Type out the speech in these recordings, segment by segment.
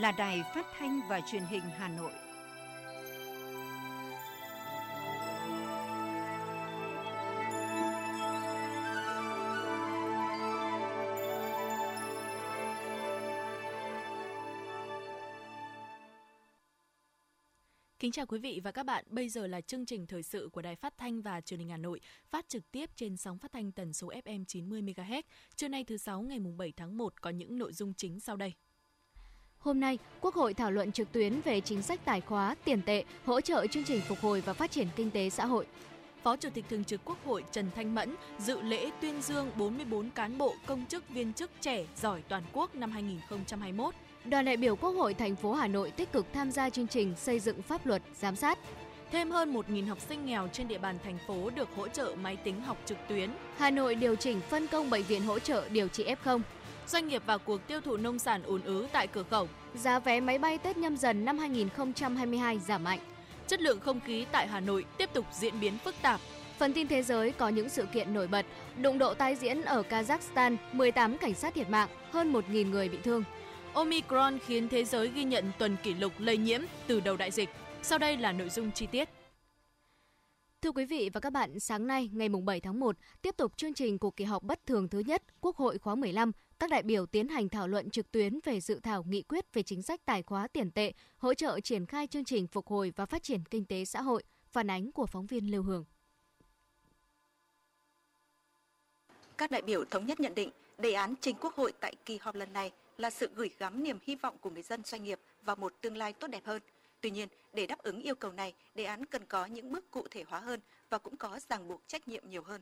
là Đài Phát thanh và Truyền hình Hà Nội. Kính chào quý vị và các bạn. Bây giờ là chương trình thời sự của Đài Phát thanh và Truyền hình Hà Nội, phát trực tiếp trên sóng phát thanh tần số FM 90 MHz. Trưa nay thứ sáu ngày mùng 7 tháng 1 có những nội dung chính sau đây. Hôm nay, Quốc hội thảo luận trực tuyến về chính sách tài khóa, tiền tệ, hỗ trợ chương trình phục hồi và phát triển kinh tế xã hội. Phó Chủ tịch Thường trực Quốc hội Trần Thanh Mẫn dự lễ tuyên dương 44 cán bộ công chức viên chức trẻ giỏi toàn quốc năm 2021. Đoàn đại biểu Quốc hội thành phố Hà Nội tích cực tham gia chương trình xây dựng pháp luật, giám sát. Thêm hơn 1.000 học sinh nghèo trên địa bàn thành phố được hỗ trợ máy tính học trực tuyến. Hà Nội điều chỉnh phân công bệnh viện hỗ trợ điều trị F0. Doanh nghiệp vào cuộc tiêu thụ nông sản ùn ứ tại cửa khẩu. Giá vé máy bay Tết nhâm dần năm 2022 giảm mạnh. Chất lượng không khí tại Hà Nội tiếp tục diễn biến phức tạp. Phần tin thế giới có những sự kiện nổi bật. Đụng độ tái diễn ở Kazakhstan, 18 cảnh sát thiệt mạng, hơn 1.000 người bị thương. Omicron khiến thế giới ghi nhận tuần kỷ lục lây nhiễm từ đầu đại dịch. Sau đây là nội dung chi tiết. Thưa quý vị và các bạn, sáng nay ngày 7 tháng 1, tiếp tục chương trình của kỳ họp bất thường thứ nhất Quốc hội khóa 15, các đại biểu tiến hành thảo luận trực tuyến về dự thảo nghị quyết về chính sách tài khóa tiền tệ, hỗ trợ triển khai chương trình phục hồi và phát triển kinh tế xã hội, phản ánh của phóng viên Lưu Hường. Các đại biểu thống nhất nhận định, đề án trình Quốc hội tại kỳ họp lần này là sự gửi gắm niềm hy vọng của người dân doanh nghiệp vào một tương lai tốt đẹp hơn. Tuy nhiên, để đáp ứng yêu cầu này, đề án cần có những bước cụ thể hóa hơn và cũng có ràng buộc trách nhiệm nhiều hơn.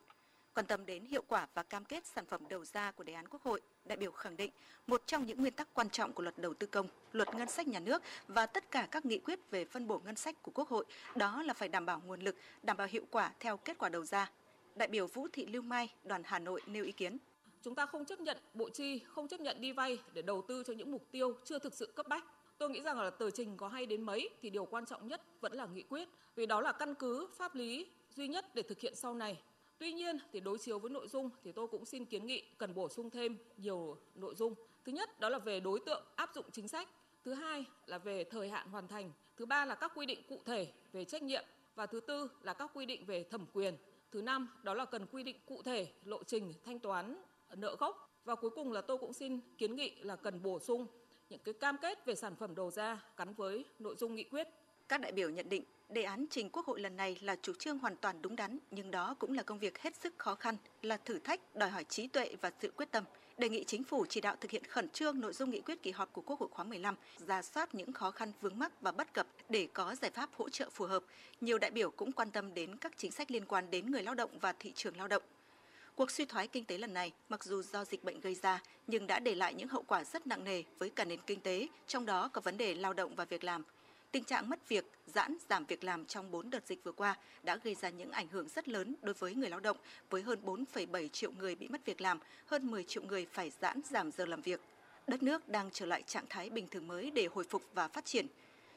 Quan tâm đến hiệu quả và cam kết sản phẩm đầu ra của đề án Quốc hội, đại biểu khẳng định một trong những nguyên tắc quan trọng của luật đầu tư công, luật ngân sách nhà nước và tất cả các nghị quyết về phân bổ ngân sách của Quốc hội đó là phải đảm bảo nguồn lực, đảm bảo hiệu quả theo kết quả đầu ra. Đại biểu Vũ Thị Lưu Mai, đoàn Hà Nội nêu ý kiến. Chúng ta không chấp nhận bộ chi, không chấp nhận đi vay để đầu tư cho những mục tiêu chưa thực sự cấp bách. Tôi nghĩ rằng là tờ trình có hay đến mấy thì điều quan trọng nhất vẫn là nghị quyết, vì đó là căn cứ pháp lý duy nhất để thực hiện sau này. Tuy nhiên thì đối chiếu với nội dung thì tôi cũng xin kiến nghị cần bổ sung thêm nhiều nội dung. Thứ nhất đó là về đối tượng áp dụng chính sách, thứ hai là về thời hạn hoàn thành, thứ ba là các quy định cụ thể về trách nhiệm và thứ tư là các quy định về thẩm quyền. Thứ năm đó là cần quy định cụ thể lộ trình thanh toán nợ gốc và cuối cùng là tôi cũng xin kiến nghị là cần bổ sung những cái cam kết về sản phẩm đầu ra gắn với nội dung nghị quyết. Các đại biểu nhận định đề án trình Quốc hội lần này là chủ trương hoàn toàn đúng đắn, nhưng đó cũng là công việc hết sức khó khăn, là thử thách đòi hỏi trí tuệ và sự quyết tâm. Đề nghị chính phủ chỉ đạo thực hiện khẩn trương nội dung nghị quyết kỳ họp của Quốc hội khóa 15, ra soát những khó khăn vướng mắc và bất cập để có giải pháp hỗ trợ phù hợp. Nhiều đại biểu cũng quan tâm đến các chính sách liên quan đến người lao động và thị trường lao động. Cuộc suy thoái kinh tế lần này, mặc dù do dịch bệnh gây ra, nhưng đã để lại những hậu quả rất nặng nề với cả nền kinh tế, trong đó có vấn đề lao động và việc làm. Tình trạng mất việc, giãn giảm việc làm trong 4 đợt dịch vừa qua đã gây ra những ảnh hưởng rất lớn đối với người lao động, với hơn 4,7 triệu người bị mất việc làm, hơn 10 triệu người phải giãn giảm giờ làm việc. Đất nước đang trở lại trạng thái bình thường mới để hồi phục và phát triển.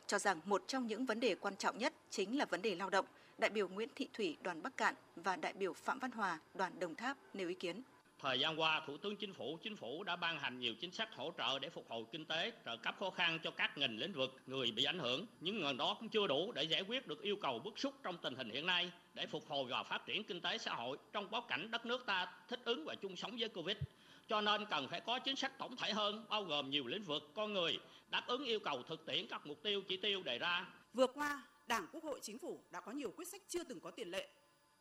Cho rằng một trong những vấn đề quan trọng nhất chính là vấn đề lao động, đại biểu Nguyễn Thị Thủy đoàn Bắc Cạn và đại biểu Phạm Văn Hòa đoàn Đồng Tháp nêu ý kiến. Thời gian qua, Thủ tướng Chính phủ, Chính phủ đã ban hành nhiều chính sách hỗ trợ để phục hồi kinh tế, trợ cấp khó khăn cho các ngành lĩnh vực, người bị ảnh hưởng. Nhưng ngần đó cũng chưa đủ để giải quyết được yêu cầu bức xúc trong tình hình hiện nay để phục hồi và phát triển kinh tế xã hội trong bối cảnh đất nước ta thích ứng và chung sống với Covid. Cho nên cần phải có chính sách tổng thể hơn, bao gồm nhiều lĩnh vực, con người, đáp ứng yêu cầu thực tiễn các mục tiêu, chỉ tiêu đề ra. Vừa qua, Đảng, Quốc hội, Chính phủ đã có nhiều quyết sách chưa từng có tiền lệ,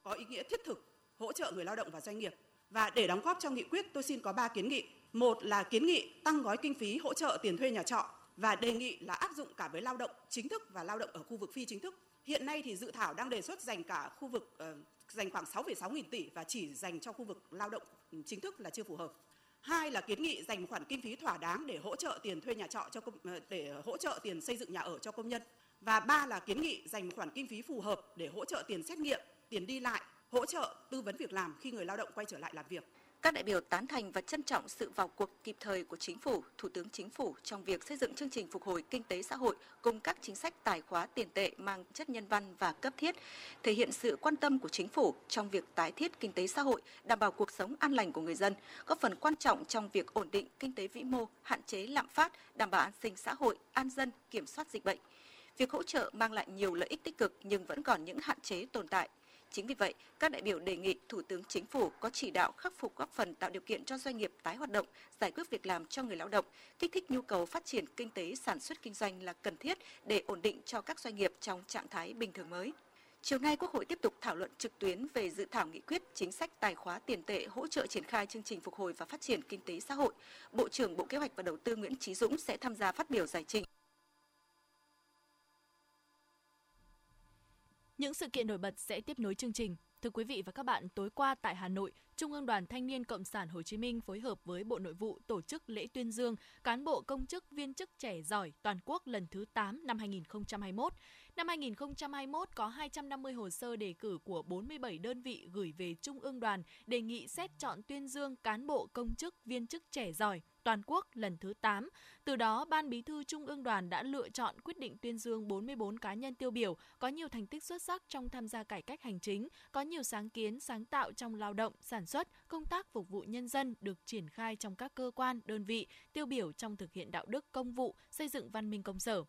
có ý nghĩa thiết thực, hỗ trợ người lao động và doanh nghiệp. Và để đóng góp cho nghị quyết, tôi xin có 3 kiến nghị. Một là kiến nghị tăng gói kinh phí hỗ trợ tiền thuê nhà trọ và đề nghị là áp dụng cả với lao động chính thức và lao động ở khu vực phi chính thức. Hiện nay thì dự thảo đang đề xuất dành cả khu vực uh, dành khoảng 6,6 nghìn tỷ và chỉ dành cho khu vực lao động chính thức là chưa phù hợp. Hai là kiến nghị dành khoản kinh phí thỏa đáng để hỗ trợ tiền thuê nhà trọ cho công, ờ, để hỗ trợ tiền xây dựng nhà ở cho công nhân. Và ba là kiến nghị dành một khoản kinh phí phù hợp để hỗ trợ tiền xét nghiệm, tiền đi lại, hỗ trợ tư vấn việc làm khi người lao động quay trở lại làm việc. Các đại biểu tán thành và trân trọng sự vào cuộc kịp thời của Chính phủ, Thủ tướng Chính phủ trong việc xây dựng chương trình phục hồi kinh tế xã hội cùng các chính sách tài khóa tiền tệ mang chất nhân văn và cấp thiết, thể hiện sự quan tâm của Chính phủ trong việc tái thiết kinh tế xã hội, đảm bảo cuộc sống an lành của người dân, góp phần quan trọng trong việc ổn định kinh tế vĩ mô, hạn chế lạm phát, đảm bảo an sinh xã hội, an dân, kiểm soát dịch bệnh. Việc hỗ trợ mang lại nhiều lợi ích tích cực nhưng vẫn còn những hạn chế tồn tại Chính vì vậy, các đại biểu đề nghị Thủ tướng Chính phủ có chỉ đạo khắc phục góp phần tạo điều kiện cho doanh nghiệp tái hoạt động, giải quyết việc làm cho người lao động, kích thích nhu cầu phát triển kinh tế sản xuất kinh doanh là cần thiết để ổn định cho các doanh nghiệp trong trạng thái bình thường mới. Chiều nay, Quốc hội tiếp tục thảo luận trực tuyến về dự thảo nghị quyết chính sách tài khóa tiền tệ hỗ trợ triển khai chương trình phục hồi và phát triển kinh tế xã hội. Bộ trưởng Bộ Kế hoạch và Đầu tư Nguyễn Chí Dũng sẽ tham gia phát biểu giải trình. Những sự kiện nổi bật sẽ tiếp nối chương trình. Thưa quý vị và các bạn, tối qua tại Hà Nội, Trung ương Đoàn Thanh niên Cộng sản Hồ Chí Minh phối hợp với Bộ Nội vụ tổ chức lễ tuyên dương cán bộ công chức viên chức trẻ giỏi toàn quốc lần thứ 8 năm 2021. Năm 2021 có 250 hồ sơ đề cử của 47 đơn vị gửi về Trung ương đoàn đề nghị xét chọn tuyên dương cán bộ công chức viên chức trẻ giỏi toàn quốc lần thứ 8. Từ đó, Ban Bí thư Trung ương Đoàn đã lựa chọn quyết định tuyên dương 44 cá nhân tiêu biểu có nhiều thành tích xuất sắc trong tham gia cải cách hành chính, có nhiều sáng kiến, sáng tạo trong lao động, sản xuất, công tác phục vụ nhân dân được triển khai trong các cơ quan, đơn vị, tiêu biểu trong thực hiện đạo đức công vụ, xây dựng văn minh công sở.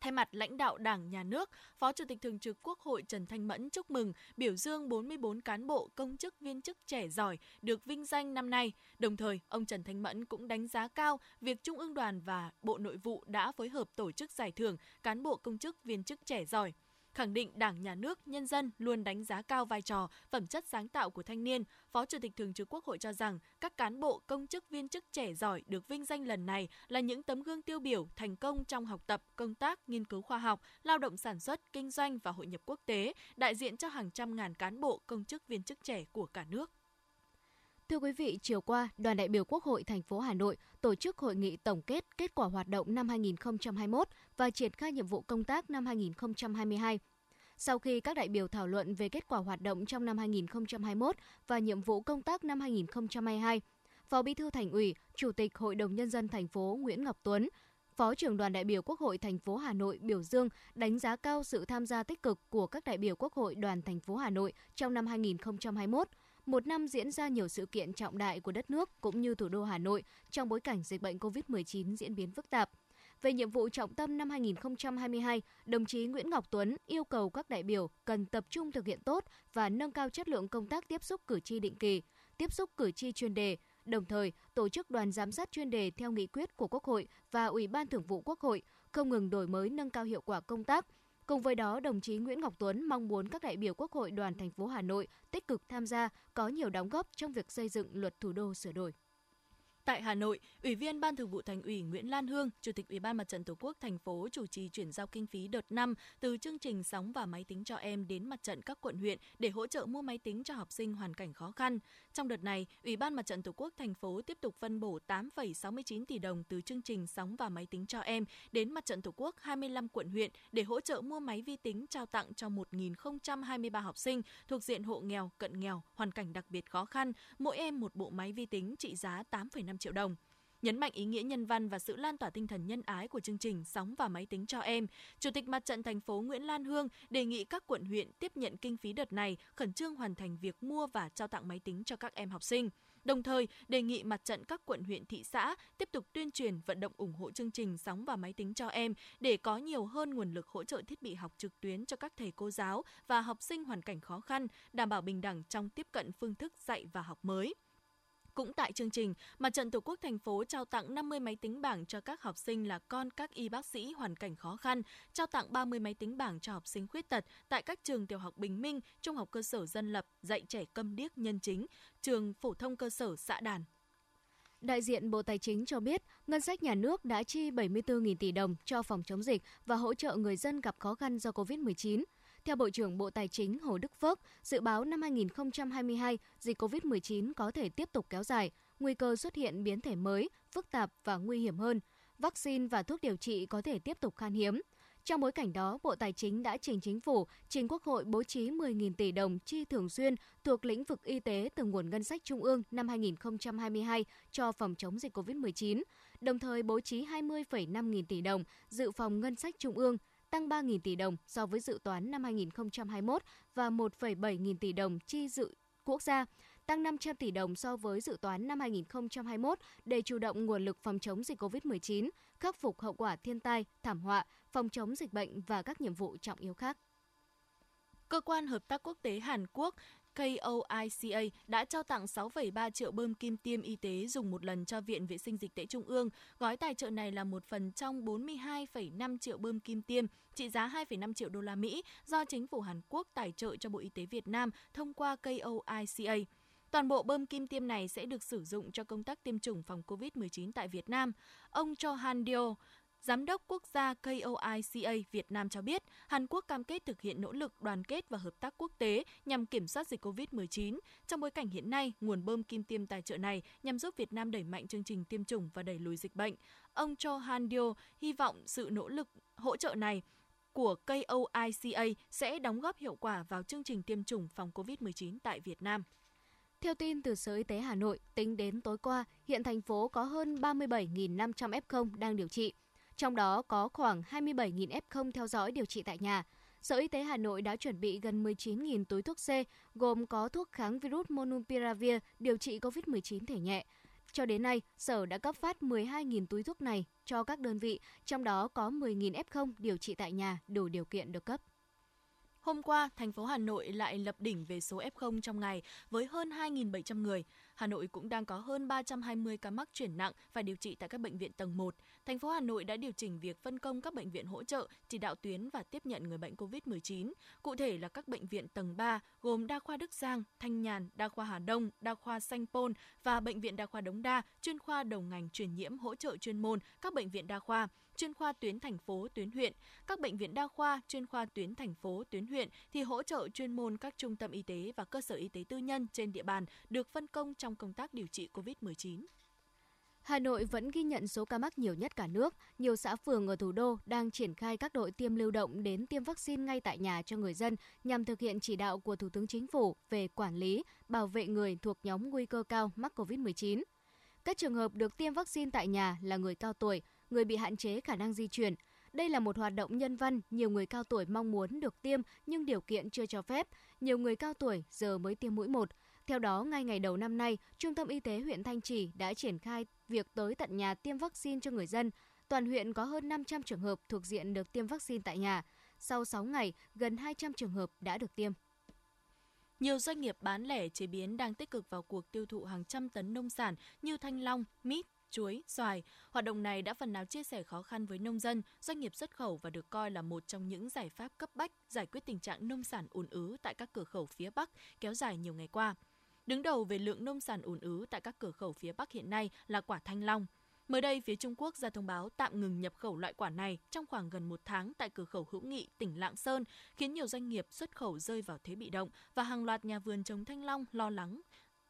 Thay mặt lãnh đạo Đảng, Nhà nước, Phó Chủ tịch Thường trực Quốc hội Trần Thanh Mẫn chúc mừng, biểu dương 44 cán bộ, công chức, viên chức trẻ giỏi được vinh danh năm nay. Đồng thời, ông Trần Thanh Mẫn cũng đánh giá cao việc Trung ương đoàn và Bộ Nội vụ đã phối hợp tổ chức giải thưởng cán bộ công chức, viên chức trẻ giỏi khẳng định Đảng, Nhà nước, nhân dân luôn đánh giá cao vai trò, phẩm chất sáng tạo của thanh niên. Phó Chủ tịch Thường trực Quốc hội cho rằng các cán bộ, công chức, viên chức trẻ giỏi được vinh danh lần này là những tấm gương tiêu biểu thành công trong học tập, công tác, nghiên cứu khoa học, lao động sản xuất, kinh doanh và hội nhập quốc tế, đại diện cho hàng trăm ngàn cán bộ, công chức, viên chức trẻ của cả nước. Thưa quý vị, chiều qua, đoàn đại biểu Quốc hội thành phố Hà Nội tổ chức hội nghị tổng kết kết quả hoạt động năm 2021 và triển khai nhiệm vụ công tác năm 2022. Sau khi các đại biểu thảo luận về kết quả hoạt động trong năm 2021 và nhiệm vụ công tác năm 2022, Phó Bí thư Thành ủy, Chủ tịch Hội đồng nhân dân thành phố Nguyễn Ngọc Tuấn, Phó trưởng đoàn đại biểu Quốc hội thành phố Hà Nội biểu dương đánh giá cao sự tham gia tích cực của các đại biểu Quốc hội đoàn thành phố Hà Nội trong năm 2021 một năm diễn ra nhiều sự kiện trọng đại của đất nước cũng như thủ đô Hà Nội trong bối cảnh dịch bệnh COVID-19 diễn biến phức tạp. Về nhiệm vụ trọng tâm năm 2022, đồng chí Nguyễn Ngọc Tuấn yêu cầu các đại biểu cần tập trung thực hiện tốt và nâng cao chất lượng công tác tiếp xúc cử tri định kỳ, tiếp xúc cử tri chuyên đề, đồng thời tổ chức đoàn giám sát chuyên đề theo nghị quyết của Quốc hội và Ủy ban Thường vụ Quốc hội, không ngừng đổi mới nâng cao hiệu quả công tác, Cùng với đó, đồng chí Nguyễn Ngọc Tuấn mong muốn các đại biểu Quốc hội đoàn thành phố Hà Nội tích cực tham gia, có nhiều đóng góp trong việc xây dựng luật thủ đô sửa đổi. Tại Hà Nội, Ủy viên Ban Thường vụ Thành ủy Nguyễn Lan Hương, Chủ tịch Ủy ban Mặt trận Tổ quốc thành phố chủ trì chuyển giao kinh phí đợt 5 từ chương trình sóng và máy tính cho em đến mặt trận các quận huyện để hỗ trợ mua máy tính cho học sinh hoàn cảnh khó khăn. Trong đợt này, Ủy ban Mặt trận Tổ quốc thành phố tiếp tục phân bổ 8,69 tỷ đồng từ chương trình sóng và máy tính cho em đến mặt trận Tổ quốc 25 quận huyện để hỗ trợ mua máy vi tính trao tặng cho 1.023 học sinh thuộc diện hộ nghèo, cận nghèo, hoàn cảnh đặc biệt khó khăn, mỗi em một bộ máy vi tính trị giá 8,5 triệu đồng. Nhấn mạnh ý nghĩa nhân văn và sự lan tỏa tinh thần nhân ái của chương trình Sóng và Máy tính cho em, Chủ tịch Mặt trận thành phố Nguyễn Lan Hương đề nghị các quận huyện tiếp nhận kinh phí đợt này khẩn trương hoàn thành việc mua và trao tặng máy tính cho các em học sinh. Đồng thời, đề nghị mặt trận các quận huyện thị xã tiếp tục tuyên truyền vận động ủng hộ chương trình Sóng và Máy tính cho em để có nhiều hơn nguồn lực hỗ trợ thiết bị học trực tuyến cho các thầy cô giáo và học sinh hoàn cảnh khó khăn, đảm bảo bình đẳng trong tiếp cận phương thức dạy và học mới. Cũng tại chương trình, Mặt trận Tổ quốc thành phố trao tặng 50 máy tính bảng cho các học sinh là con các y bác sĩ hoàn cảnh khó khăn, trao tặng 30 máy tính bảng cho học sinh khuyết tật tại các trường tiểu học Bình Minh, Trung học cơ sở dân lập, dạy trẻ câm điếc nhân chính, trường phổ thông cơ sở xã Đàn. Đại diện Bộ Tài chính cho biết, ngân sách nhà nước đã chi 74.000 tỷ đồng cho phòng chống dịch và hỗ trợ người dân gặp khó khăn do COVID-19. Theo Bộ trưởng Bộ Tài chính Hồ Đức Phước, dự báo năm 2022, dịch COVID-19 có thể tiếp tục kéo dài, nguy cơ xuất hiện biến thể mới, phức tạp và nguy hiểm hơn. Vaccine và thuốc điều trị có thể tiếp tục khan hiếm. Trong bối cảnh đó, Bộ Tài chính đã trình chính phủ, trình Quốc hội bố trí 10.000 tỷ đồng chi thường xuyên thuộc lĩnh vực y tế từ nguồn ngân sách trung ương năm 2022 cho phòng chống dịch COVID-19, đồng thời bố trí 20,5 nghìn tỷ đồng dự phòng ngân sách trung ương, tăng 3.000 tỷ đồng so với dự toán năm 2021 và 1,7 nghìn tỷ đồng chi dự quốc gia tăng 500 tỷ đồng so với dự toán năm 2021 để chủ động nguồn lực phòng chống dịch COVID-19, khắc phục hậu quả thiên tai, thảm họa, phòng chống dịch bệnh và các nhiệm vụ trọng yếu khác. Cơ quan Hợp tác Quốc tế Hàn Quốc KOICA đã trao tặng 6,3 triệu bơm kim tiêm y tế dùng một lần cho Viện Vệ sinh Dịch tễ Trung ương. Gói tài trợ này là một phần trong 42,5 triệu bơm kim tiêm trị giá 2,5 triệu đô la Mỹ do chính phủ Hàn Quốc tài trợ cho Bộ Y tế Việt Nam thông qua KOICA. Toàn bộ bơm kim tiêm này sẽ được sử dụng cho công tác tiêm chủng phòng COVID-19 tại Việt Nam. Ông Cho Han Dio, Giám đốc quốc gia KOICA Việt Nam cho biết, Hàn Quốc cam kết thực hiện nỗ lực đoàn kết và hợp tác quốc tế nhằm kiểm soát dịch COVID-19. Trong bối cảnh hiện nay, nguồn bơm kim tiêm tài trợ này nhằm giúp Việt Nam đẩy mạnh chương trình tiêm chủng và đẩy lùi dịch bệnh. Ông Cho Han Dio hy vọng sự nỗ lực hỗ trợ này của KOICA sẽ đóng góp hiệu quả vào chương trình tiêm chủng phòng COVID-19 tại Việt Nam. Theo tin từ Sở Y tế Hà Nội, tính đến tối qua, hiện thành phố có hơn 37.500 F0 đang điều trị. Trong đó có khoảng 27.000 F0 theo dõi điều trị tại nhà. Sở Y tế Hà Nội đã chuẩn bị gần 19.000 túi thuốc C, gồm có thuốc kháng virus Monupiravir điều trị COVID-19 thể nhẹ. Cho đến nay, Sở đã cấp phát 12.000 túi thuốc này cho các đơn vị, trong đó có 10.000 F0 điều trị tại nhà đủ điều kiện được cấp. Hôm qua, thành phố Hà Nội lại lập đỉnh về số F0 trong ngày với hơn 2.700 người. Hà Nội cũng đang có hơn 320 ca mắc chuyển nặng phải điều trị tại các bệnh viện tầng 1. Thành phố Hà Nội đã điều chỉnh việc phân công các bệnh viện hỗ trợ, chỉ đạo tuyến và tiếp nhận người bệnh COVID-19. Cụ thể là các bệnh viện tầng 3 gồm Đa khoa Đức Giang, Thanh Nhàn, Đa khoa Hà Đông, Đa khoa Sanh Pôn và Bệnh viện Đa khoa Đống Đa, chuyên khoa đầu ngành truyền nhiễm hỗ trợ chuyên môn, các bệnh viện đa khoa, chuyên khoa tuyến thành phố, tuyến huyện. Các bệnh viện đa khoa, chuyên khoa tuyến thành phố, tuyến huyện thì hỗ trợ chuyên môn các trung tâm y tế và cơ sở y tế tư nhân trên địa bàn được phân công trong công tác điều trị COVID-19. Hà Nội vẫn ghi nhận số ca mắc nhiều nhất cả nước. Nhiều xã phường ở thủ đô đang triển khai các đội tiêm lưu động đến tiêm vaccine ngay tại nhà cho người dân nhằm thực hiện chỉ đạo của Thủ tướng Chính phủ về quản lý, bảo vệ người thuộc nhóm nguy cơ cao mắc COVID-19. Các trường hợp được tiêm vaccine tại nhà là người cao tuổi, người bị hạn chế khả năng di chuyển. Đây là một hoạt động nhân văn, nhiều người cao tuổi mong muốn được tiêm nhưng điều kiện chưa cho phép. Nhiều người cao tuổi giờ mới tiêm mũi 1. Theo đó, ngay ngày đầu năm nay, Trung tâm Y tế huyện Thanh Trì đã triển khai việc tới tận nhà tiêm vaccine cho người dân. Toàn huyện có hơn 500 trường hợp thuộc diện được tiêm vaccine tại nhà. Sau 6 ngày, gần 200 trường hợp đã được tiêm. Nhiều doanh nghiệp bán lẻ chế biến đang tích cực vào cuộc tiêu thụ hàng trăm tấn nông sản như thanh long, mít, chuối, xoài. Hoạt động này đã phần nào chia sẻ khó khăn với nông dân, doanh nghiệp xuất khẩu và được coi là một trong những giải pháp cấp bách giải quyết tình trạng nông sản ùn ứ tại các cửa khẩu phía Bắc kéo dài nhiều ngày qua. Đứng đầu về lượng nông sản ùn ứ tại các cửa khẩu phía Bắc hiện nay là quả thanh long. Mới đây, phía Trung Quốc ra thông báo tạm ngừng nhập khẩu loại quả này trong khoảng gần một tháng tại cửa khẩu hữu nghị tỉnh Lạng Sơn, khiến nhiều doanh nghiệp xuất khẩu rơi vào thế bị động và hàng loạt nhà vườn trồng thanh long lo lắng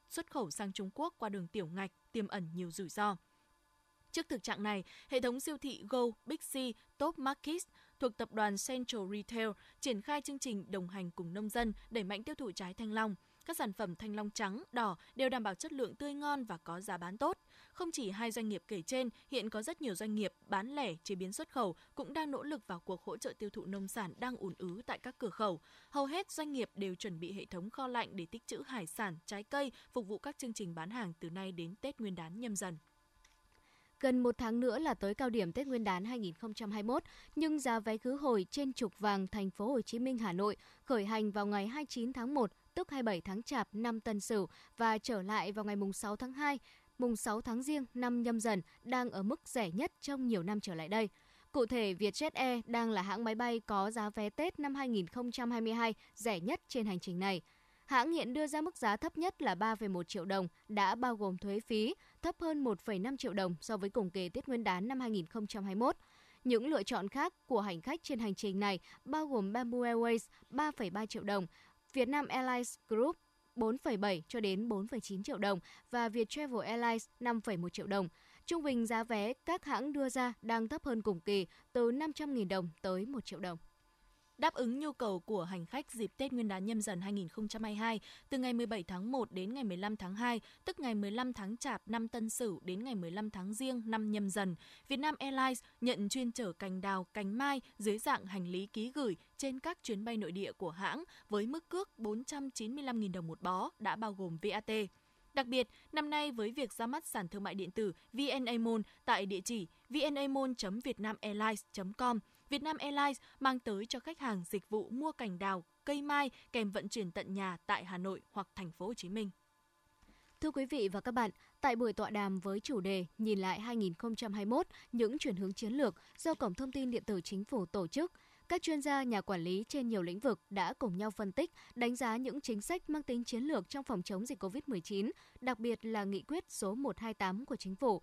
xuất khẩu sang Trung Quốc qua đường tiểu ngạch tiềm ẩn nhiều rủi ro. Trước thực trạng này, hệ thống siêu thị Go, Big C, Top Markets thuộc tập đoàn Central Retail triển khai chương trình đồng hành cùng nông dân đẩy mạnh tiêu thụ trái thanh long. Các sản phẩm thanh long trắng, đỏ đều đảm bảo chất lượng tươi ngon và có giá bán tốt. Không chỉ hai doanh nghiệp kể trên, hiện có rất nhiều doanh nghiệp bán lẻ chế biến xuất khẩu cũng đang nỗ lực vào cuộc hỗ trợ tiêu thụ nông sản đang ùn ứ tại các cửa khẩu. Hầu hết doanh nghiệp đều chuẩn bị hệ thống kho lạnh để tích trữ hải sản, trái cây phục vụ các chương trình bán hàng từ nay đến Tết Nguyên đán nhâm dần. Gần một tháng nữa là tới cao điểm Tết Nguyên đán 2021, nhưng giá vé khứ hồi trên trục vàng thành phố Hồ Chí Minh Hà Nội khởi hành vào ngày 29 tháng 1, tức 27 tháng Chạp năm Tân Sửu và trở lại vào ngày mùng 6 tháng 2, mùng 6 tháng Giêng năm Nhâm Dần đang ở mức rẻ nhất trong nhiều năm trở lại đây. Cụ thể, Vietjet Air đang là hãng máy bay có giá vé Tết năm 2022 rẻ nhất trên hành trình này. Hãng hiện đưa ra mức giá thấp nhất là 3,1 triệu đồng, đã bao gồm thuế phí, thấp hơn 1,5 triệu đồng so với cùng kỳ Tết Nguyên đán năm 2021. Những lựa chọn khác của hành khách trên hành trình này bao gồm Bamboo Airways 3,3 triệu đồng, Vietnam Airlines Group 4,7 cho đến 4,9 triệu đồng và Viettravel Airlines 5,1 triệu đồng. Trung bình giá vé các hãng đưa ra đang thấp hơn cùng kỳ từ 500.000 đồng tới 1 triệu đồng đáp ứng nhu cầu của hành khách dịp Tết Nguyên đán nhâm dần 2022 từ ngày 17 tháng 1 đến ngày 15 tháng 2, tức ngày 15 tháng Chạp năm Tân Sửu đến ngày 15 tháng Giêng năm nhâm dần. Vietnam Airlines nhận chuyên chở cành đào, cành mai dưới dạng hành lý ký gửi trên các chuyến bay nội địa của hãng với mức cước 495.000 đồng một bó đã bao gồm VAT. Đặc biệt, năm nay với việc ra mắt sàn thương mại điện tử VNA Mall tại địa chỉ vnamall.vietnamairlines.com, Vietnam Airlines mang tới cho khách hàng dịch vụ mua cành đào, cây mai kèm vận chuyển tận nhà tại Hà Nội hoặc thành phố Hồ Chí Minh. Thưa quý vị và các bạn, tại buổi tọa đàm với chủ đề Nhìn lại 2021, những chuyển hướng chiến lược do Cổng Thông tin Điện tử Chính phủ tổ chức, các chuyên gia, nhà quản lý trên nhiều lĩnh vực đã cùng nhau phân tích, đánh giá những chính sách mang tính chiến lược trong phòng chống dịch COVID-19, đặc biệt là nghị quyết số 128 của chính phủ.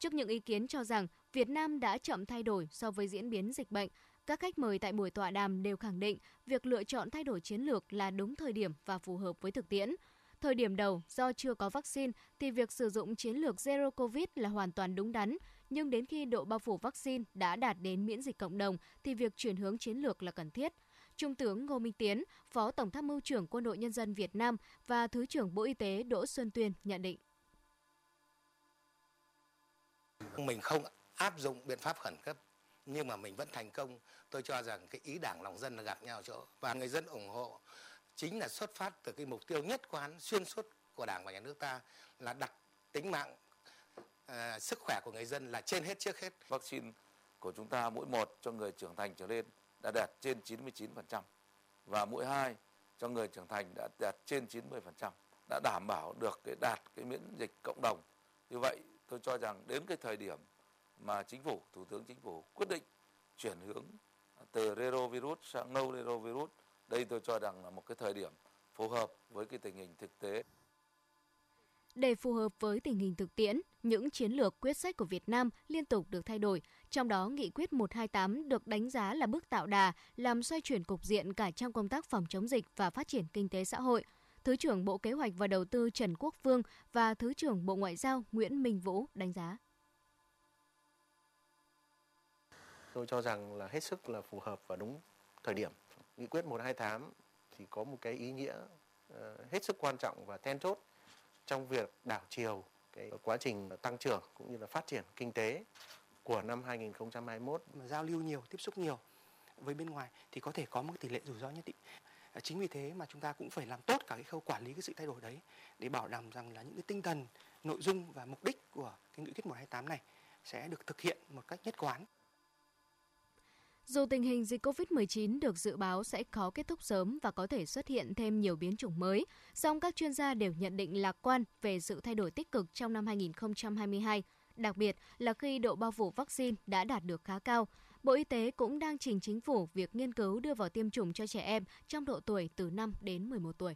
Trước những ý kiến cho rằng Việt Nam đã chậm thay đổi so với diễn biến dịch bệnh, các khách mời tại buổi tọa đàm đều khẳng định việc lựa chọn thay đổi chiến lược là đúng thời điểm và phù hợp với thực tiễn. Thời điểm đầu, do chưa có vaccine thì việc sử dụng chiến lược Zero Covid là hoàn toàn đúng đắn, nhưng đến khi độ bao phủ vaccine đã đạt đến miễn dịch cộng đồng thì việc chuyển hướng chiến lược là cần thiết. Trung tướng Ngô Minh Tiến, Phó Tổng tham mưu trưởng Quân đội Nhân dân Việt Nam và Thứ trưởng Bộ Y tế Đỗ Xuân Tuyên nhận định. Mình không áp dụng biện pháp khẩn cấp nhưng mà mình vẫn thành công. Tôi cho rằng cái ý đảng lòng dân là gặp nhau chỗ. Và người dân ủng hộ chính là xuất phát từ cái mục tiêu nhất quán xuyên suốt của đảng và nhà nước ta là đặt tính mạng uh, sức khỏe của người dân là trên hết trước hết. Vaccine của chúng ta mỗi một cho người trưởng thành trở lên đã đạt trên 99% và mũi hai cho người trưởng thành đã đạt trên 90% đã đảm bảo được cái đạt cái miễn dịch cộng đồng. Như vậy tôi cho rằng đến cái thời điểm mà chính phủ thủ tướng chính phủ quyết định chuyển hướng từ retrovirus sang no retrovirus đây tôi cho rằng là một cái thời điểm phù hợp với cái tình hình thực tế để phù hợp với tình hình thực tiễn, những chiến lược quyết sách của Việt Nam liên tục được thay đổi, trong đó Nghị quyết 128 được đánh giá là bước tạo đà, làm xoay chuyển cục diện cả trong công tác phòng chống dịch và phát triển kinh tế xã hội. Thứ trưởng Bộ Kế hoạch và Đầu tư Trần Quốc Phương và Thứ trưởng Bộ Ngoại giao Nguyễn Minh Vũ đánh giá. tôi cho rằng là hết sức là phù hợp và đúng thời điểm. Nghị quyết 128 thì có một cái ý nghĩa ờ, hết sức quan trọng và then chốt trong việc đảo chiều cái quá trình tăng trưởng cũng như là phát triển kinh tế của năm 2021. Mà giao lưu nhiều, tiếp xúc nhiều với bên ngoài thì có thể có một tỷ lệ rủi ro nhất định. Ờ, chính vì thế mà chúng ta cũng phải làm tốt cả cái khâu quản lý cái sự thay đổi đấy để bảo đảm rằng là những cái tinh thần, nội dung và mục đích của cái nghị quyết 128 này sẽ được thực hiện một cách nhất quán. Dù tình hình dịch COVID-19 được dự báo sẽ khó kết thúc sớm và có thể xuất hiện thêm nhiều biến chủng mới, song các chuyên gia đều nhận định lạc quan về sự thay đổi tích cực trong năm 2022, đặc biệt là khi độ bao phủ vaccine đã đạt được khá cao. Bộ Y tế cũng đang trình chính phủ việc nghiên cứu đưa vào tiêm chủng cho trẻ em trong độ tuổi từ 5 đến 11 tuổi.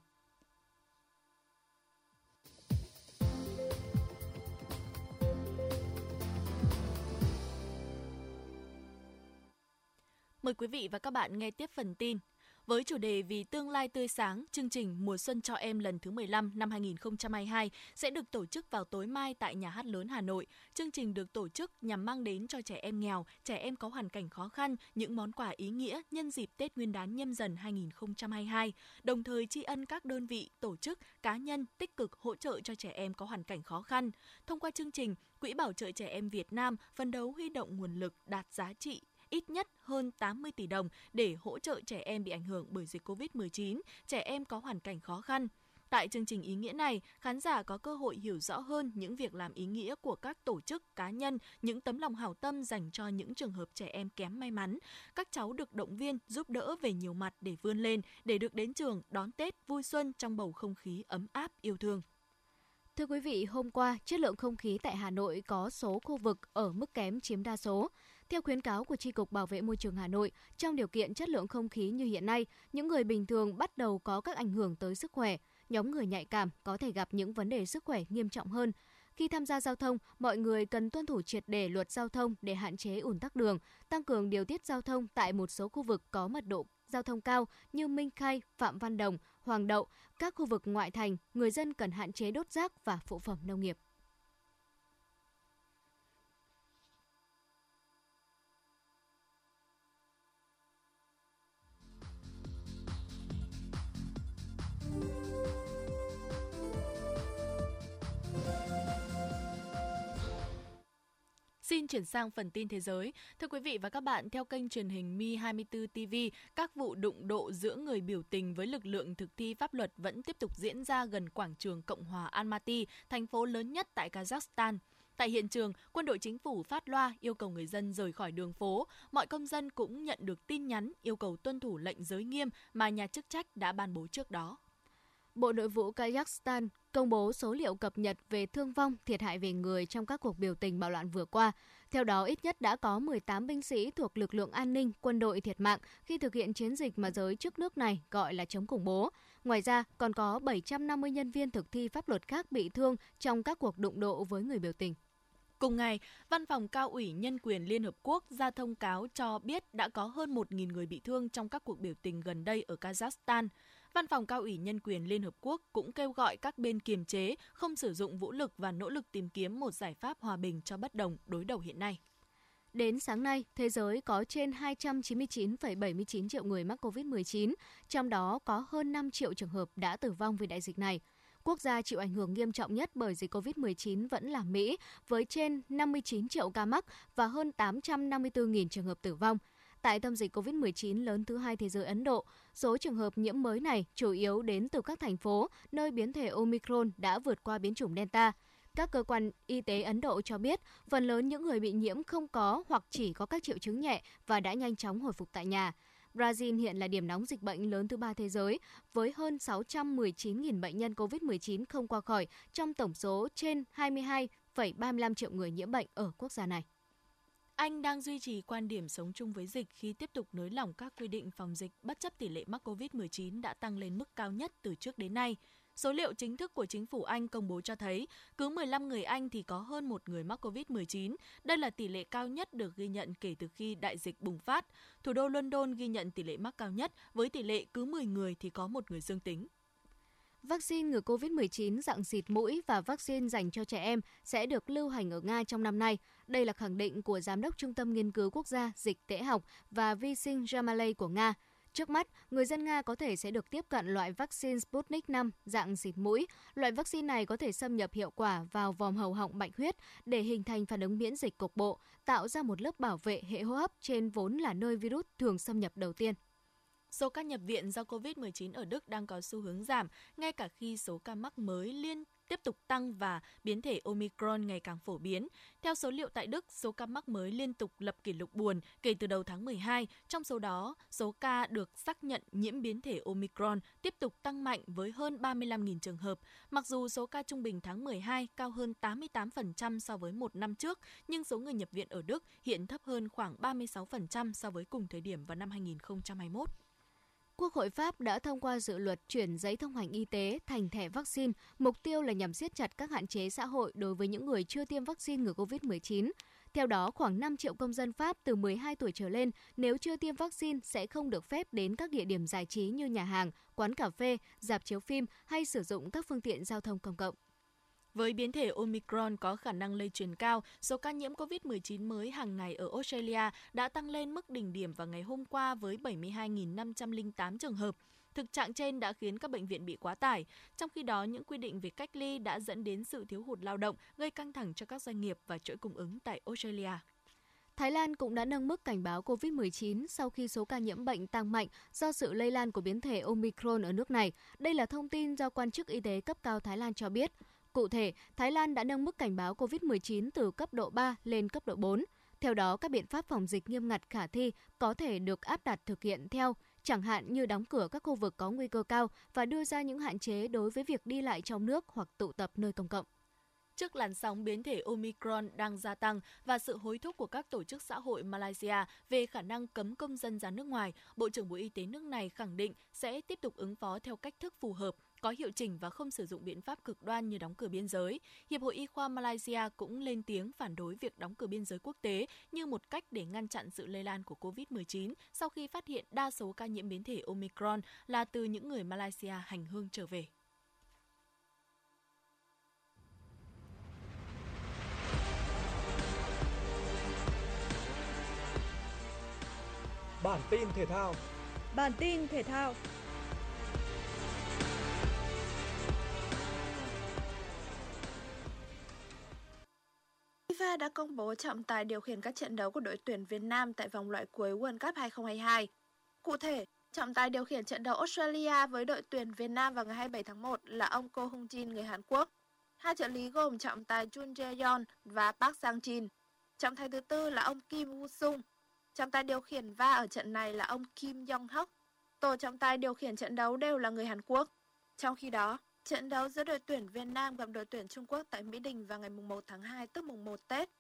Mời quý vị và các bạn nghe tiếp phần tin. Với chủ đề Vì tương lai tươi sáng, chương trình Mùa xuân cho em lần thứ 15 năm 2022 sẽ được tổ chức vào tối mai tại Nhà hát lớn Hà Nội. Chương trình được tổ chức nhằm mang đến cho trẻ em nghèo, trẻ em có hoàn cảnh khó khăn những món quà ý nghĩa nhân dịp Tết Nguyên đán nhâm dần 2022, đồng thời tri ân các đơn vị, tổ chức, cá nhân tích cực hỗ trợ cho trẻ em có hoàn cảnh khó khăn. Thông qua chương trình, Quỹ Bảo trợ Trẻ Em Việt Nam phấn đấu huy động nguồn lực đạt giá trị ít nhất hơn 80 tỷ đồng để hỗ trợ trẻ em bị ảnh hưởng bởi dịch COVID-19, trẻ em có hoàn cảnh khó khăn. Tại chương trình ý nghĩa này, khán giả có cơ hội hiểu rõ hơn những việc làm ý nghĩa của các tổ chức, cá nhân, những tấm lòng hảo tâm dành cho những trường hợp trẻ em kém may mắn. Các cháu được động viên, giúp đỡ về nhiều mặt để vươn lên, để được đến trường đón Tết vui xuân trong bầu không khí ấm áp yêu thương. Thưa quý vị, hôm qua, chất lượng không khí tại Hà Nội có số khu vực ở mức kém chiếm đa số. Theo khuyến cáo của Tri Cục Bảo vệ Môi trường Hà Nội, trong điều kiện chất lượng không khí như hiện nay, những người bình thường bắt đầu có các ảnh hưởng tới sức khỏe. Nhóm người nhạy cảm có thể gặp những vấn đề sức khỏe nghiêm trọng hơn. Khi tham gia giao thông, mọi người cần tuân thủ triệt để luật giao thông để hạn chế ủn tắc đường, tăng cường điều tiết giao thông tại một số khu vực có mật độ giao thông cao như Minh Khai, Phạm Văn Đồng, Hoàng Đậu, các khu vực ngoại thành, người dân cần hạn chế đốt rác và phụ phẩm nông nghiệp. Xin chuyển sang phần tin thế giới. Thưa quý vị và các bạn, theo kênh truyền hình Mi 24 TV, các vụ đụng độ giữa người biểu tình với lực lượng thực thi pháp luật vẫn tiếp tục diễn ra gần quảng trường Cộng hòa Almaty, thành phố lớn nhất tại Kazakhstan. Tại hiện trường, quân đội chính phủ phát loa yêu cầu người dân rời khỏi đường phố. Mọi công dân cũng nhận được tin nhắn yêu cầu tuân thủ lệnh giới nghiêm mà nhà chức trách đã ban bố trước đó. Bộ Nội vụ Kazakhstan công bố số liệu cập nhật về thương vong, thiệt hại về người trong các cuộc biểu tình bạo loạn vừa qua. Theo đó, ít nhất đã có 18 binh sĩ thuộc lực lượng an ninh, quân đội thiệt mạng khi thực hiện chiến dịch mà giới chức nước này gọi là chống khủng bố. Ngoài ra, còn có 750 nhân viên thực thi pháp luật khác bị thương trong các cuộc đụng độ với người biểu tình. Cùng ngày, Văn phòng Cao ủy Nhân quyền Liên Hợp Quốc ra thông cáo cho biết đã có hơn 1.000 người bị thương trong các cuộc biểu tình gần đây ở Kazakhstan. Văn phòng Cao ủy Nhân quyền Liên Hợp Quốc cũng kêu gọi các bên kiềm chế, không sử dụng vũ lực và nỗ lực tìm kiếm một giải pháp hòa bình cho bất đồng đối đầu hiện nay. Đến sáng nay, thế giới có trên 299,79 triệu người mắc COVID-19, trong đó có hơn 5 triệu trường hợp đã tử vong vì đại dịch này. Quốc gia chịu ảnh hưởng nghiêm trọng nhất bởi dịch COVID-19 vẫn là Mỹ, với trên 59 triệu ca mắc và hơn 854.000 trường hợp tử vong. Tại tâm dịch COVID-19 lớn thứ hai thế giới Ấn Độ, số trường hợp nhiễm mới này chủ yếu đến từ các thành phố nơi biến thể Omicron đã vượt qua biến chủng Delta. Các cơ quan y tế Ấn Độ cho biết phần lớn những người bị nhiễm không có hoặc chỉ có các triệu chứng nhẹ và đã nhanh chóng hồi phục tại nhà. Brazil hiện là điểm nóng dịch bệnh lớn thứ ba thế giới, với hơn 619.000 bệnh nhân COVID-19 không qua khỏi trong tổng số trên 22,35 triệu người nhiễm bệnh ở quốc gia này. Anh đang duy trì quan điểm sống chung với dịch khi tiếp tục nới lỏng các quy định phòng dịch bất chấp tỷ lệ mắc COVID-19 đã tăng lên mức cao nhất từ trước đến nay. Số liệu chính thức của chính phủ Anh công bố cho thấy, cứ 15 người Anh thì có hơn một người mắc COVID-19. Đây là tỷ lệ cao nhất được ghi nhận kể từ khi đại dịch bùng phát. Thủ đô London ghi nhận tỷ lệ mắc cao nhất với tỷ lệ cứ 10 người thì có một người dương tính. Vaccine ngừa COVID-19 dạng xịt mũi và vaccine dành cho trẻ em sẽ được lưu hành ở Nga trong năm nay. Đây là khẳng định của Giám đốc Trung tâm Nghiên cứu Quốc gia Dịch tễ học và vi sinh Jamalay của Nga. Trước mắt, người dân Nga có thể sẽ được tiếp cận loại vaccine Sputnik 5 dạng xịt mũi. Loại vaccine này có thể xâm nhập hiệu quả vào vòm hầu họng bạch huyết để hình thành phản ứng miễn dịch cục bộ, tạo ra một lớp bảo vệ hệ hô hấp trên vốn là nơi virus thường xâm nhập đầu tiên. Số ca nhập viện do COVID-19 ở Đức đang có xu hướng giảm, ngay cả khi số ca mắc mới liên tiếp tục tăng và biến thể Omicron ngày càng phổ biến. Theo số liệu tại Đức, số ca mắc mới liên tục lập kỷ lục buồn kể từ đầu tháng 12. Trong số đó, số ca được xác nhận nhiễm biến thể Omicron tiếp tục tăng mạnh với hơn 35.000 trường hợp. Mặc dù số ca trung bình tháng 12 cao hơn 88% so với một năm trước, nhưng số người nhập viện ở Đức hiện thấp hơn khoảng 36% so với cùng thời điểm vào năm 2021. Quốc hội Pháp đã thông qua dự luật chuyển giấy thông hành y tế thành thẻ vaccine, mục tiêu là nhằm siết chặt các hạn chế xã hội đối với những người chưa tiêm vaccine ngừa COVID-19. Theo đó, khoảng 5 triệu công dân Pháp từ 12 tuổi trở lên nếu chưa tiêm vaccine sẽ không được phép đến các địa điểm giải trí như nhà hàng, quán cà phê, dạp chiếu phim hay sử dụng các phương tiện giao thông công cộng. Với biến thể Omicron có khả năng lây truyền cao, số ca nhiễm COVID-19 mới hàng ngày ở Australia đã tăng lên mức đỉnh điểm vào ngày hôm qua với 72.508 trường hợp. Thực trạng trên đã khiến các bệnh viện bị quá tải. Trong khi đó, những quy định về cách ly đã dẫn đến sự thiếu hụt lao động, gây căng thẳng cho các doanh nghiệp và chuỗi cung ứng tại Australia. Thái Lan cũng đã nâng mức cảnh báo COVID-19 sau khi số ca nhiễm bệnh tăng mạnh do sự lây lan của biến thể Omicron ở nước này. Đây là thông tin do quan chức y tế cấp cao Thái Lan cho biết. Cụ thể, Thái Lan đã nâng mức cảnh báo COVID-19 từ cấp độ 3 lên cấp độ 4. Theo đó, các biện pháp phòng dịch nghiêm ngặt khả thi có thể được áp đặt thực hiện theo, chẳng hạn như đóng cửa các khu vực có nguy cơ cao và đưa ra những hạn chế đối với việc đi lại trong nước hoặc tụ tập nơi công cộng. Trước làn sóng biến thể Omicron đang gia tăng và sự hối thúc của các tổ chức xã hội Malaysia về khả năng cấm công dân ra nước ngoài, Bộ trưởng Bộ Y tế nước này khẳng định sẽ tiếp tục ứng phó theo cách thức phù hợp, có hiệu chỉnh và không sử dụng biện pháp cực đoan như đóng cửa biên giới. Hiệp hội Y khoa Malaysia cũng lên tiếng phản đối việc đóng cửa biên giới quốc tế như một cách để ngăn chặn sự lây lan của COVID-19 sau khi phát hiện đa số ca nhiễm biến thể Omicron là từ những người Malaysia hành hương trở về. Bản tin thể thao. Bản tin thể thao. Công bố trọng tài điều khiển các trận đấu của đội tuyển Việt Nam tại vòng loại cuối World Cup 2022. Cụ thể, trọng tài điều khiển trận đấu Australia với đội tuyển Việt Nam vào ngày 27 tháng 1 là ông Ko Hung Jin người Hàn Quốc. Hai trợ lý gồm trọng tài Jun Jae-yeon và Park Sang-jin. Trọng tài thứ tư là ông Kim Woo-sung. Trọng tài điều khiển va ở trận này là ông Kim Yong-hok. Tổ trọng tài điều khiển trận đấu đều là người Hàn Quốc. Trong khi đó, trận đấu giữa đội tuyển Việt Nam gặp đội tuyển Trung Quốc tại Mỹ Đình vào ngày 1 tháng 2 tức mùng 1 Tết.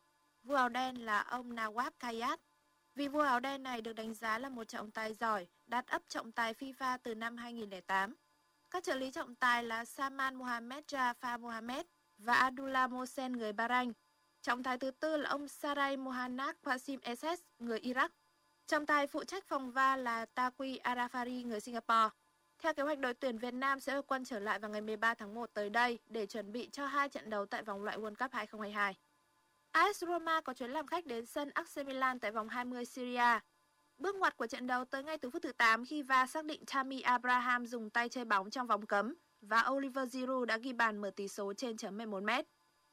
Vua áo đen là ông Nawab Kayat. Vị vua áo đen này được đánh giá là một trọng tài giỏi, đạt ấp trọng tài FIFA từ năm 2008. Các trợ lý trọng tài là Saman Mohamed Jafar Mohamed và Abdullah Mohsen người Bahrain. Trọng tài thứ tư là ông Sarai Mohanak Qasim Esses người Iraq. Trọng tài phụ trách phòng va là Taqui Arafari người Singapore. Theo kế hoạch đội tuyển Việt Nam sẽ được quân trở lại vào ngày 13 tháng 1 tới đây để chuẩn bị cho hai trận đấu tại vòng loại World Cup 2022. AS Roma có chuyến làm khách đến sân AC Milan tại vòng 20 Syria. Bước ngoặt của trận đấu tới ngay từ phút thứ 8 khi VAR xác định Tammy Abraham dùng tay chơi bóng trong vòng cấm và Oliver Giroud đã ghi bàn mở tỷ số trên chấm 11m.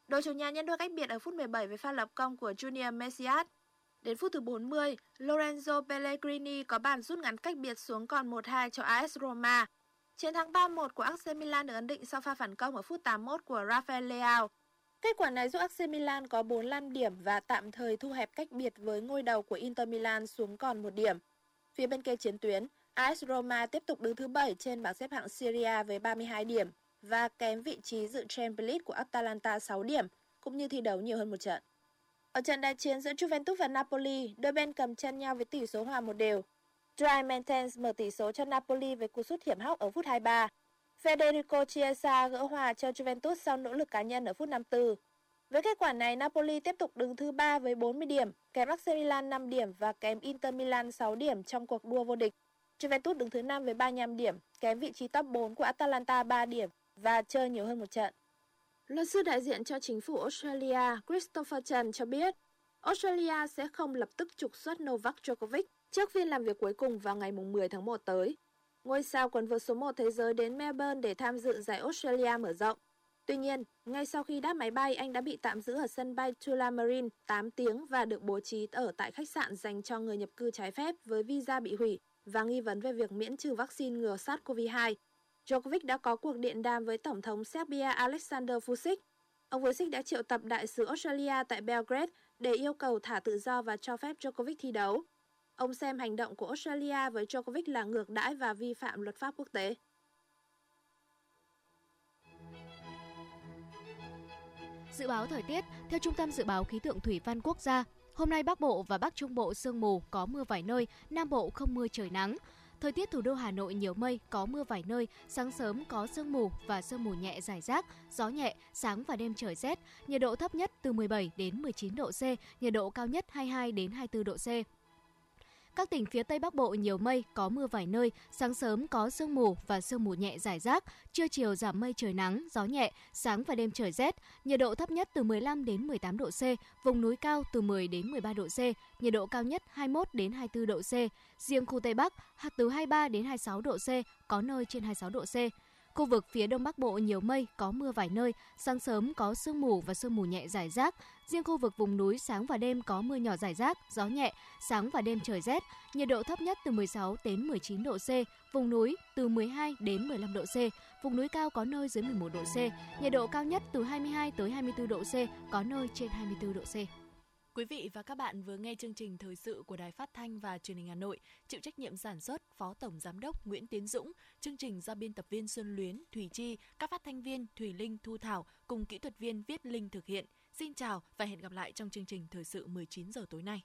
Đội chủ nhà nhân đôi cách biệt ở phút 17 với pha lập công của Junior Messias. Đến phút thứ 40, Lorenzo Pellegrini có bàn rút ngắn cách biệt xuống còn 1-2 cho AS Roma. Chiến thắng 3-1 của AC Milan được ấn định sau pha phản công ở phút 81 của Rafael Leao. Kết quả này giúp AC Milan có 45 điểm và tạm thời thu hẹp cách biệt với ngôi đầu của Inter Milan xuống còn một điểm. Phía bên kia chiến tuyến, AS Roma tiếp tục đứng thứ 7 trên bảng xếp hạng Syria với 32 điểm và kém vị trí dự Champions League của Atalanta 6 điểm, cũng như thi đấu nhiều hơn một trận. Ở trận đại chiến giữa Juventus và Napoli, đôi bên cầm chân nhau với tỷ số hòa một đều. Dry Mertens mở tỷ số cho Napoli với cú sút hiểm hóc ở phút 23. Federico Chiesa gỡ hòa cho Juventus sau nỗ lực cá nhân ở phút 54. Với kết quả này, Napoli tiếp tục đứng thứ 3 với 40 điểm, kém AC Milan 5 điểm và kém Inter Milan 6 điểm trong cuộc đua vô địch. Juventus đứng thứ 5 với 35 điểm, kém vị trí top 4 của Atalanta 3 điểm và chơi nhiều hơn một trận. Luật sư đại diện cho chính phủ Australia Christopher Chen cho biết, Australia sẽ không lập tức trục xuất Novak Djokovic trước phiên làm việc cuối cùng vào ngày 10 tháng 1 tới. Ngôi sao quần vợt số 1 thế giới đến Melbourne để tham dự giải Australia mở rộng. Tuy nhiên, ngay sau khi đáp máy bay, anh đã bị tạm giữ ở sân bay Tullamarine 8 tiếng và được bố trí ở tại khách sạn dành cho người nhập cư trái phép với visa bị hủy và nghi vấn về việc miễn trừ vaccine ngừa SARS-CoV-2. Djokovic đã có cuộc điện đàm với Tổng thống Serbia Alexander Vucic. Ông Vucic đã triệu tập đại sứ Australia tại Belgrade để yêu cầu thả tự do và cho phép Djokovic thi đấu. Ông xem hành động của Australia với Djokovic là ngược đãi và vi phạm luật pháp quốc tế. Dự báo thời tiết, theo Trung tâm Dự báo Khí tượng Thủy văn Quốc gia, hôm nay Bắc Bộ và Bắc Trung Bộ sương mù, có mưa vài nơi, Nam Bộ không mưa trời nắng. Thời tiết thủ đô Hà Nội nhiều mây, có mưa vài nơi, sáng sớm có sương mù và sương mù nhẹ rải rác, gió nhẹ, sáng và đêm trời rét, nhiệt độ thấp nhất từ 17 đến 19 độ C, nhiệt độ cao nhất 22 đến 24 độ C. Các tỉnh phía Tây Bắc Bộ nhiều mây, có mưa vài nơi, sáng sớm có sương mù và sương mù nhẹ rải rác, trưa chiều giảm mây trời nắng, gió nhẹ, sáng và đêm trời rét, nhiệt độ thấp nhất từ 15 đến 18 độ C, vùng núi cao từ 10 đến 13 độ C, nhiệt độ cao nhất 21 đến 24 độ C. Riêng khu Tây Bắc, từ 23 đến 26 độ C, có nơi trên 26 độ C. Khu vực phía Đông Bắc Bộ nhiều mây, có mưa vài nơi, sáng sớm có sương mù và sương mù nhẹ rải rác. Riêng khu vực vùng núi sáng và đêm có mưa nhỏ rải rác, gió nhẹ, sáng và đêm trời rét, nhiệt độ thấp nhất từ 16 đến 19 độ C, vùng núi từ 12 đến 15 độ C, vùng núi cao có nơi dưới 11 độ C, nhiệt độ cao nhất từ 22 tới 24 độ C, có nơi trên 24 độ C. Quý vị và các bạn vừa nghe chương trình thời sự của Đài Phát thanh và Truyền hình Hà Nội, chịu trách nhiệm sản xuất Phó Tổng giám đốc Nguyễn Tiến Dũng, chương trình do biên tập viên Xuân Luyến, Thủy Chi, các phát thanh viên Thủy Linh, Thu Thảo cùng kỹ thuật viên Viết Linh thực hiện. Xin chào và hẹn gặp lại trong chương trình thời sự 19 giờ tối nay.